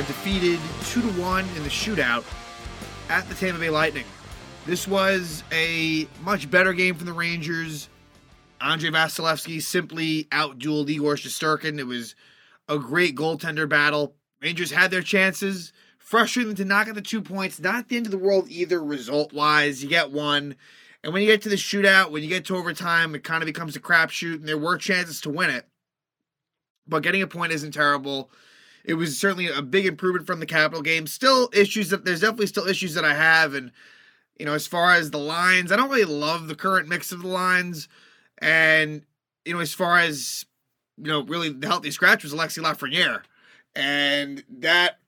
are defeated 2 to 1 in the shootout at the Tampa Bay Lightning. This was a much better game from the Rangers. Andrei Vasilevskiy simply outdueled Igor Shesterkin. It was a great goaltender battle. Rangers had their chances. Frustrating to not get the two points. Not the end of the world either, result wise. You get one. And when you get to the shootout, when you get to overtime, it kind of becomes a crapshoot, and there were chances to win it. But getting a point isn't terrible. It was certainly a big improvement from the Capital game. Still issues that there's definitely still issues that I have, and you know, as far as the lines, I don't really love the current mix of the lines. And you know, as far as you know, really the healthy scratch was Alexi Lafreniere, and that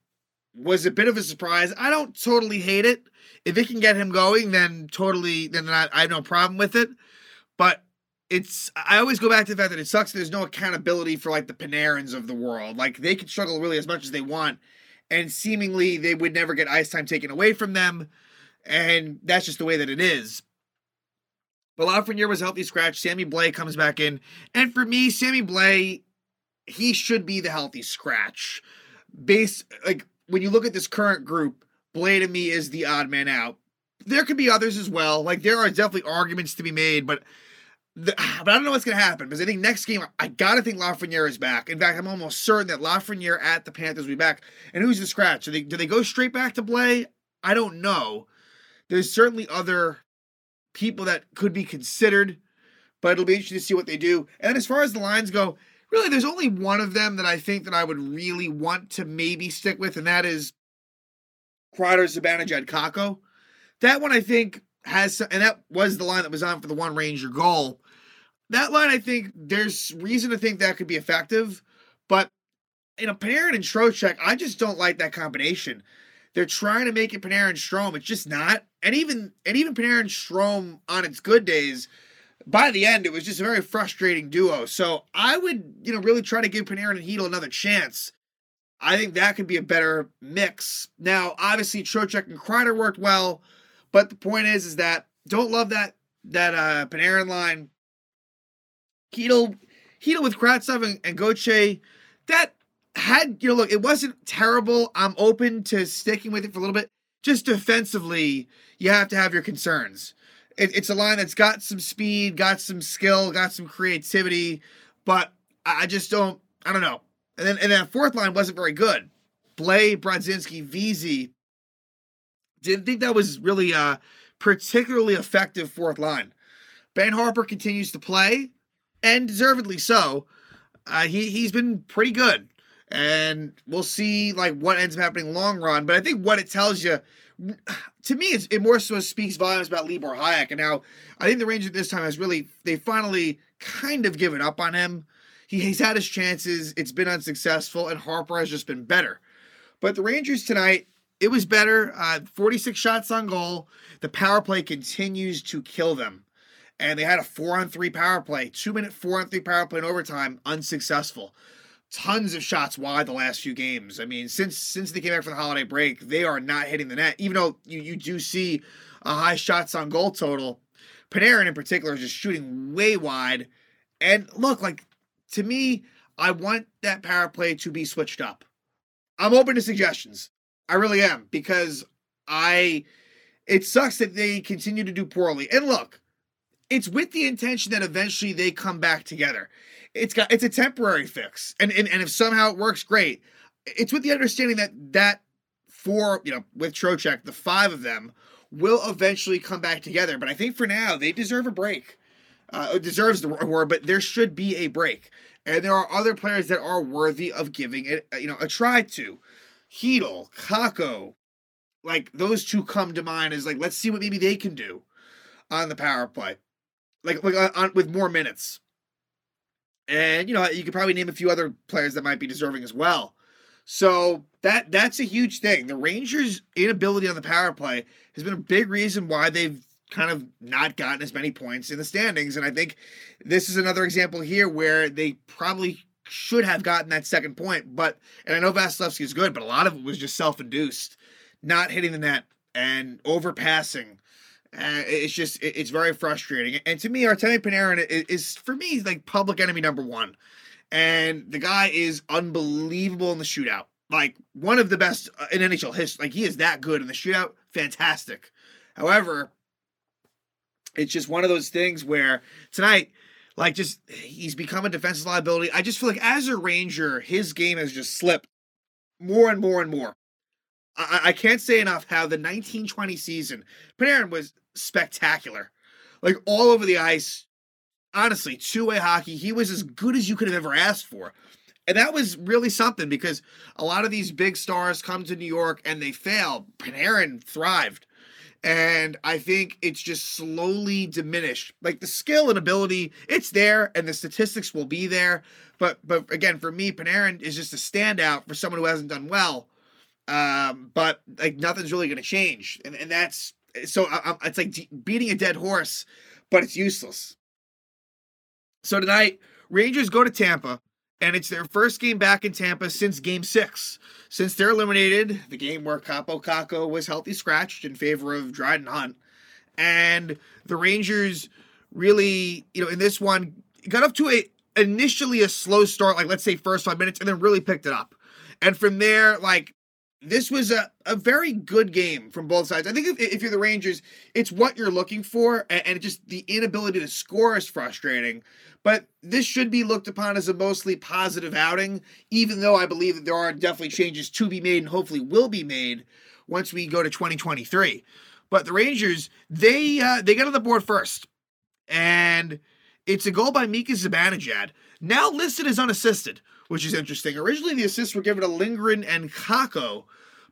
was a bit of a surprise. I don't totally hate it. If it can get him going, then totally, then I, I have no problem with it. But it's I always go back to the fact that it sucks. There's no accountability for like the Panarins of the world. Like they can struggle really as much as they want, and seemingly they would never get ice time taken away from them, and that's just the way that it is. But Lafreniere was healthy scratch. Sammy Blais comes back in, and for me, Sammy Blais, he should be the healthy scratch. Base like when you look at this current group, Blais to me is the odd man out. There could be others as well. Like there are definitely arguments to be made, but the, ah, but I don't know what's going to happen because I think next game I got to think Lafreniere is back. In fact, I'm almost certain that Lafreniere at the Panthers will be back. And who's the scratch? Do they do they go straight back to Blais? I don't know. There's certainly other people that could be considered, but it'll be interesting to see what they do. And as far as the lines go, really, there's only one of them that I think that I would really want to maybe stick with, and that is Kreider, Zibanejad, Kakko. That one I think has, and that was the line that was on for the one Ranger goal. That line, I think there's reason to think that could be effective, but you know, Panarin and Trocheck, I just don't like that combination. They're trying to make it Panarin Strome. It's just not. And even and even Panarin Strome on its good days, by the end, it was just a very frustrating duo. So I would, you know, really try to give Panarin and Chytil another chance. I think that could be a better mix. Now, obviously, Trocheck and Kreider worked well, but the point is, is that don't love that that uh Panarin line. Chytil, Chytil with Kravtsov and, and Gauthier, that had you know look, it wasn't terrible. I'm open to sticking with it for a little bit. Just defensively, you have to have your concerns. It, it's a line that's got some speed, got some skill, got some creativity, but I just don't. I don't know. And then and then fourth line wasn't very good. Blais, Brodzinski, Vesey. Didn't think that was really a particularly effective fourth line. Ben Harpur continues to play, and deservedly so. Uh, he he's been pretty good and we'll see like what ends up happening long run. But I think what it tells you, to me, it more so speaks volumes about Libor Hajek. And now I think the Rangers this time has really they finally kind of given up on him. He, he's had his chances, it's been unsuccessful, and Harpur has just been better. But the Rangers tonight, it was better. Uh, 46 shots on goal. The power play continues to kill them. And they had a four on three power play, two minute four on three power play in overtime, unsuccessful tons of shots wide the last few games. I mean, since since they came back from the holiday break, they are not hitting the net. Even though you you do see a high shots on goal total, Panarin in particular is just shooting way wide. And look, like to me, I want that power play to be switched up. I'm open to suggestions. I really am because I it sucks that they continue to do poorly. And look, it's with the intention that eventually they come back together it's got it's a temporary fix, and and, and if somehow it works, great. It's with the understanding that that four, you know, with Trocheck, the five of them will eventually come back together. But I think for now they deserve a break. Uh, deserves the word, but there should be a break, and there are other players that are worthy of giving it, you know, a try to. Chytil, Kakko, like those two come to mind as like let's see what maybe they can do on the power play, like like on, with more minutes. And you know, you could probably name a few other players that might be deserving as well. So that that's a huge thing. The Rangers' inability on the power play has been a big reason why they've kind of not gotten as many points in the standings. And I think this is another example here where they probably should have gotten that second point. But and I know Vasilevskiy is good, but a lot of it was just self-induced, not hitting the net and overpassing uh, it's just it's very frustrating. And to me, Artemi Panarin is, is for me like public enemy number one. And the guy is unbelievable in the shootout. like one of the best uh, in NHL history. Like he is that good in the shootout, fantastic. However, it's just one of those things where tonight, like, just he's become a defensive liability. I just feel like as a Ranger, his game has just slipped more and more and more. I, I can't say enough how the 1920 season, Panarin was spectacular. Like all over the ice, honestly, two way hockey. He was as good as you could have ever asked for. And that was really something because a lot of these big stars come to New York and they fail. Panarin thrived. And I think it's just slowly diminished. Like the skill and ability, it's there and the statistics will be there. But but again, for me, Panarin is just a standout for someone who hasn't done well. Um, but like nothing's really going to change. And, and that's so I, I, it's like beating a dead horse, but it's useless. So tonight, Rangers go to Tampa and it's their first game back in Tampa since Game Six. Since they're eliminated, the game where Kaapo Kakko was healthy scratched in favor of Dryden Hunt, and the Rangers really, you know, in this one got up to a initially a slow start, like let's say first five minutes, and then really picked it up. And from there, like this was a, a very good game from both sides. I think if, if you're the Rangers, it's what you're looking for, and, and just the inability to score is frustrating. But this should be looked upon as a mostly positive outing, even though I believe that there are definitely changes to be made and hopefully will be made once we go to 2023. But the Rangers, they uh, they got on the board first, and it's a goal by Mika Zibanejad, now listed as unassisted which is interesting. Originally, the assists were given to Lindgren and Kakko,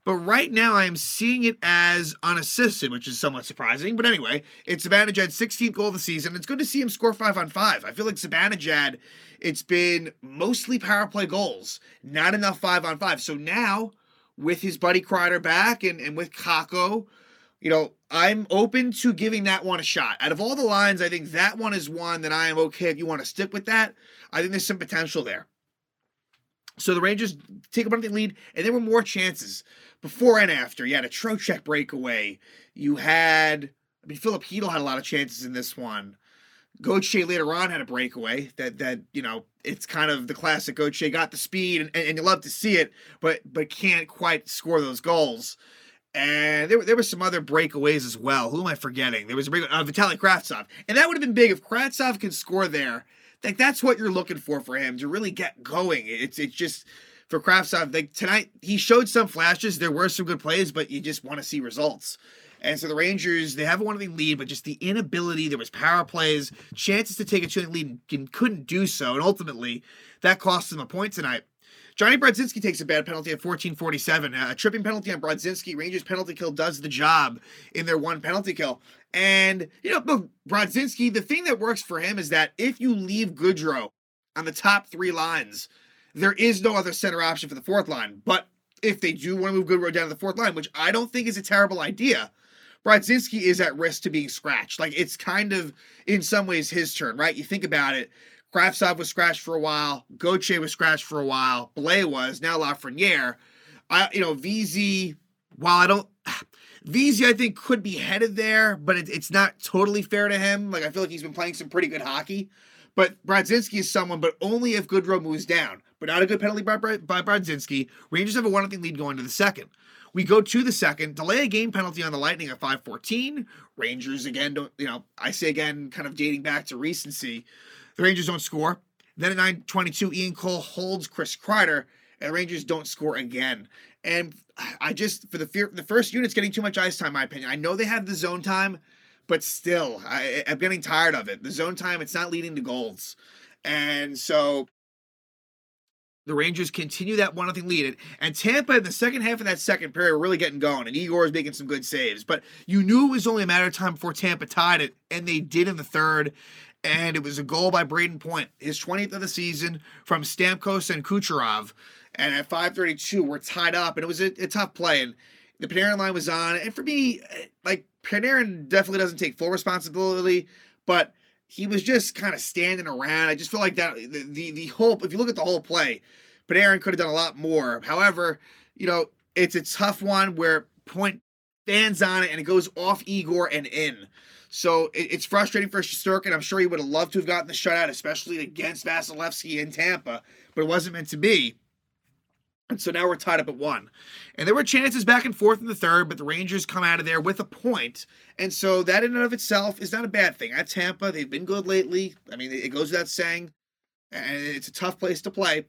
but right now I am seeing it as unassisted, which is somewhat surprising. But anyway, it's Zibanejad's 16th goal of the season. It's good to see him score five on five. I feel like Zibanejad, it's been mostly power play goals, not enough five on five. So now, with his buddy Kreider back and, and with Kakko, you know, I'm open to giving that one a shot. Out of all the lines, I think that one is one that I am okay if you want to stick with that. I think there's some potential there. So the Rangers take a bunch lead, and there were more chances before and after. You had a Trocheck breakaway. You had, I mean, Filip Chytil had a lot of chances in this one. Gauthier later on had a breakaway that that you know it's kind of the classic Gauthier got the speed and, and you love to see it, but but can't quite score those goals. And there, there were some other breakaways as well. Who am I forgetting? There was a break uh, Vitali and that would have been big if Kravtsov could score there like that's what you're looking for for him to really get going. It's it's just for Kravtsov, like tonight he showed some flashes. There were some good plays, but you just want to see results. And so the Rangers, they haven't won the lead, but just the inability, there was power plays, chances to take a 2 lead and couldn't do so. And ultimately, that cost them a point tonight. Johnny Brodzinski takes a bad penalty at 14:47. A tripping penalty on Brodzinski. Rangers penalty kill does the job in their one penalty kill. And you know, Brodzinski, the thing that works for him is that if you leave Goodrow on the top three lines, there is no other center option for the fourth line. But if they do want to move Goodrow down to the fourth line, which I don't think is a terrible idea, Brodzinski is at risk to being scratched. Like it's kind of in some ways his turn, right? You think about it. Kravtsov was scratched for a while. Gauthier was scratched for a while. Blais was. Now Lafreniere. I, you know, VZ, while I don't. VZ, I think, could be headed there, but it, it's not totally fair to him. Like, I feel like he's been playing some pretty good hockey. But Brodzinski is someone, but only if Goodrow moves down. But not a good penalty by, by Brodzinski. Rangers have a 1 0 lead going to the second. We go to the second, delay a game penalty on the Lightning at 514. Rangers, again, don't, you know, I say again, kind of dating back to recency. The Rangers don't score. Then at 922, Ian Cole holds Chris Kreider, and the Rangers don't score again. And I just, for the fear, the first unit's getting too much ice time, my opinion. I know they have the zone time, but still, I, I'm getting tired of it. The zone time, it's not leading to goals. And so the Rangers continue that one nothing lead. And Tampa in the second half of that second period were really getting going, and Igor is making some good saves. But you knew it was only a matter of time before Tampa tied it, and they did in the third. And it was a goal by Brayden Point, his 20th of the season from Stamkos and Kucherov. And at 5:32, we're tied up, and it was a, a tough play. And the Panarin line was on. And for me, eh, like Panarin definitely doesn't take full responsibility, but he was just kind of standing around. I just feel like that the, the the whole if you look at the whole play, Panarin could have done a lot more. However, you know, it's a tough one where Point stands on it and it goes off Igor and in. So it, it's frustrating for Shesterkin. I'm sure he would have loved to have gotten the shutout, especially against Vasilevskiy in Tampa, but it wasn't meant to be. And so now we're tied up at one. And there were chances back and forth in the third, but the Rangers come out of there with a point. And so that in and of itself is not a bad thing. At Tampa, they've been good lately. I mean, it goes without saying. And it's a tough place to play.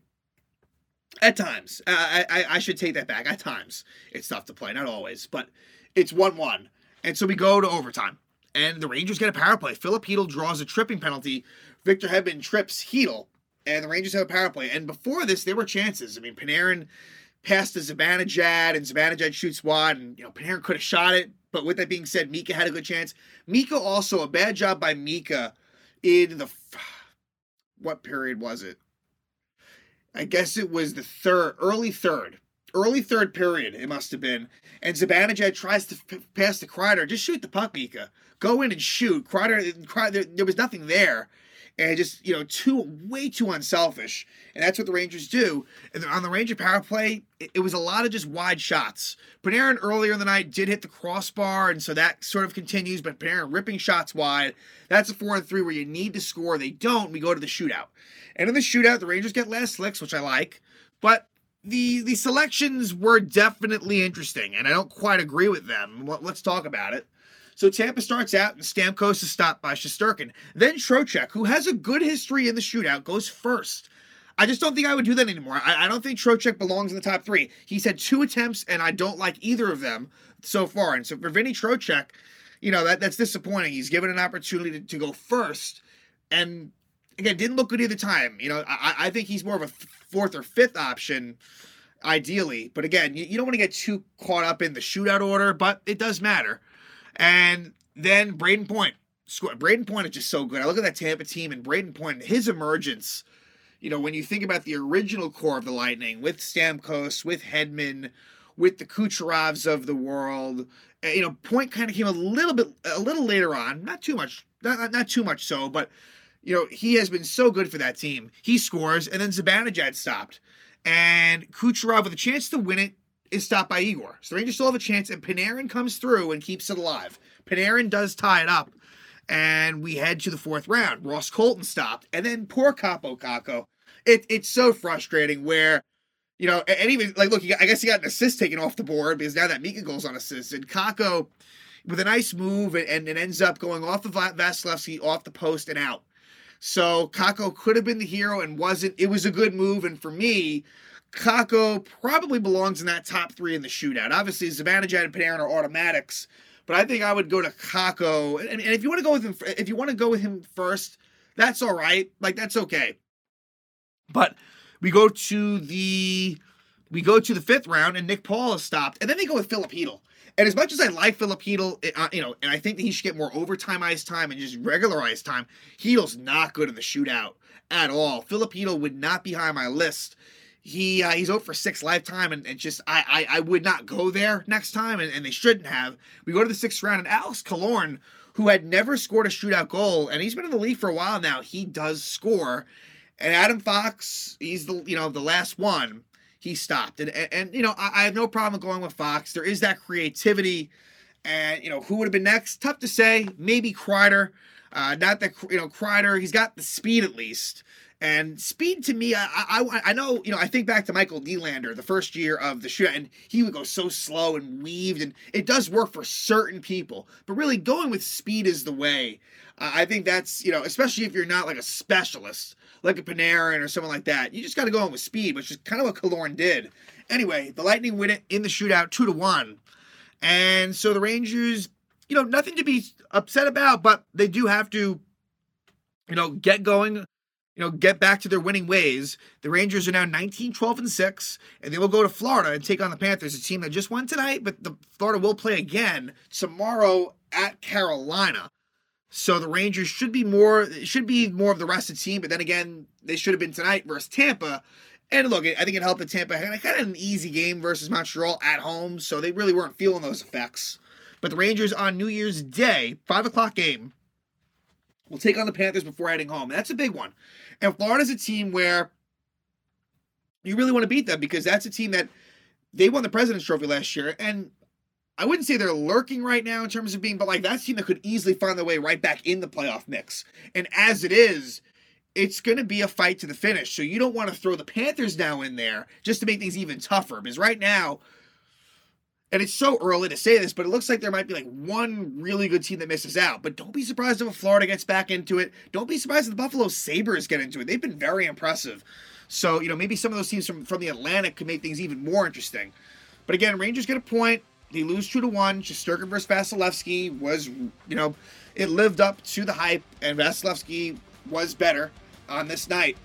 At times. Uh, I, I should take that back. At times. It's tough to play. Not always. But it's 1 1. And so we go to overtime. And the Rangers get a power play. Filip Chytil draws a tripping penalty. Victor Hedman trips Chytil and the Rangers have a power play. And before this, there were chances. I mean, Panarin passed to Zibanejad, and Zibanejad shoots wide, and you know Panarin could have shot it. But with that being said, Mika had a good chance. Mika also a bad job by Mika in the what period was it? I guess it was the third, early third, early third period. It must have been. And Zibanejad tries to p- pass to Kreider. Just shoot the puck, Mika. Go in and shoot. Kreider, Kreider there was nothing there and just you know too way too unselfish. And that's what the rangers do. And on the ranger power play it, it, was a lot of just wide shots. Panarin earlier in the night did hit the crossbar and so that sort of continues but panarin ripping shots wide. That's a four and three where you need to score. They don't. We go to the shootout. And in the shootout the rangers get last licks which i like but the the selections were definitely interesting and i don't quite agree with them. Let's talk about it so Tampa starts out, and Stamkos is stopped by Shesterkin. Then Trocheck, who has a good history in the shootout, goes first. I just don't think I would do that anymore. I, I don't think Trocheck belongs in the top three. He's had two attempts, and I don't like either of them so far. And so for Vinny Trocheck, you know, that, that's disappointing. He's given an opportunity to, to go first, and again, didn't look good either time. You know, I, I think he's more of a fourth or fifth option ideally. But again, you, you, don't want to get too caught up in the shootout order, but it does matter. And then Brayden Point. Brayden Point is just so good. I look at that Tampa team and Brayden Point, his emergence. You know, when you think about the original core of the Lightning with Stamkos, with Hedman, with the Kucherovs of the world, eh, you know, Point kind of came a little bit, a little later on, not too much, not, not too much so, but you know, he has been so good for that team. He scores, and then Zibanejad stopped, and Kucherov with a chance to win it is stopped by Igor. So the Rangers still have a chance, and Panarin comes through and keeps it alive. Panarin does tie it up, and we head to the fourth round. Ross Colton stopped, and then poor Kaapo Kakko. It, it's so frustrating where, you know, and even, like, look, I guess he got an assist taken off the board because now that Mika goes on assist, and Kakko, with a nice move, and, and it ends up going off of Vasilevskiy, off the post, and out. So Kakko could have been the hero and wasn't. It was a good move, and for me, Kakko probably belongs in that top three in the shootout. Obviously, Zibanejad and Panarin are automatics, but I think I would go to Kakko. And, and if you want to go with him, if you want to go with him first, that's all right. Like that's okay. But we go to the we go to the fifth round, and Nick Paul is stopped, and then they go with Filip Chytil. And as much as I like Filip Chytil, uh, you know, and I think that he should get more overtime ice time and just regular ice time, Chytil's not good in the shootout at all. Filip Chytil would not be high on my list he uh, he's out for six lifetime, and, and just I, I, I would not go there next time, and, and they shouldn't have. We go to the sixth round, and Alex Killorn, who had never scored a shootout goal, and he's been in the league for a while now, he does score. And Adam Fox, he's the you know the last one. He stopped, and and, and you know I, I have no problem going with Fox. There is that creativity, and you know who would have been next? Tough to say. Maybe Kreider. Uh, not that you know Kreider. He's got the speed at least. And speed to me, I, I, I know, you know, I think back to Michael Nylander, the first year of the shoot, and he would go so slow and weaved, and it does work for certain people. But really, going with speed is the way. Uh, I think that's, you know, especially if you're not like a specialist, like a Panarin or someone like that. You just got to go in with speed, which is kind of what Killorn did. Anyway, the Lightning win it in the shootout, two to one, and so the Rangers, you know, nothing to be upset about, but they do have to, you know, get going you know, get back to their winning ways. The Rangers are now 19, 12, and 6, and they will go to Florida and take on the Panthers, a team that just won tonight, but the Florida will play again tomorrow at Carolina. So the Rangers should be more should be more of the rest of the team, but then again, they should have been tonight versus Tampa. And look, I think it helped that Tampa had kind of an easy game versus Montreal at home, so they really weren't feeling those effects. But the Rangers on New Year's Day, five o'clock game, will take on the Panthers before heading home. That's a big one. And Florida's a team where you really want to beat them because that's a team that they won the President's Trophy last year. And I wouldn't say they're lurking right now in terms of being, but like that's a team that could easily find their way right back in the playoff mix. And as it is, it's going to be a fight to the finish. So you don't want to throw the Panthers now in there just to make things even tougher. Because right now, and it's so early to say this, but it looks like there might be like one really good team that misses out. But don't be surprised if Florida gets back into it. Don't be surprised if the Buffalo Sabres get into it. They've been very impressive. So, you know, maybe some of those teams from, from the Atlantic could make things even more interesting. But again, Rangers get a point. They lose two to one. Shesterkin versus Vasilevskiy was, you know, it lived up to the hype, and Vasilevskiy was better on this night.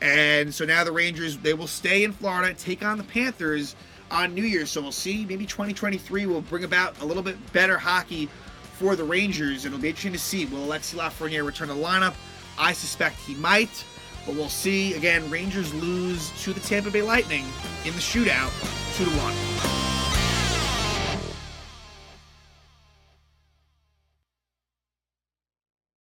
And so now the Rangers, they will stay in Florida, take on the Panthers on New Year's. So we'll see. Maybe 2023 will bring about a little bit better hockey for the Rangers. It'll be interesting to see. Will Alexi Lafreniere return to the lineup? I suspect he might, but we'll see. Again, Rangers lose to the Tampa Bay Lightning in the shootout, two to one.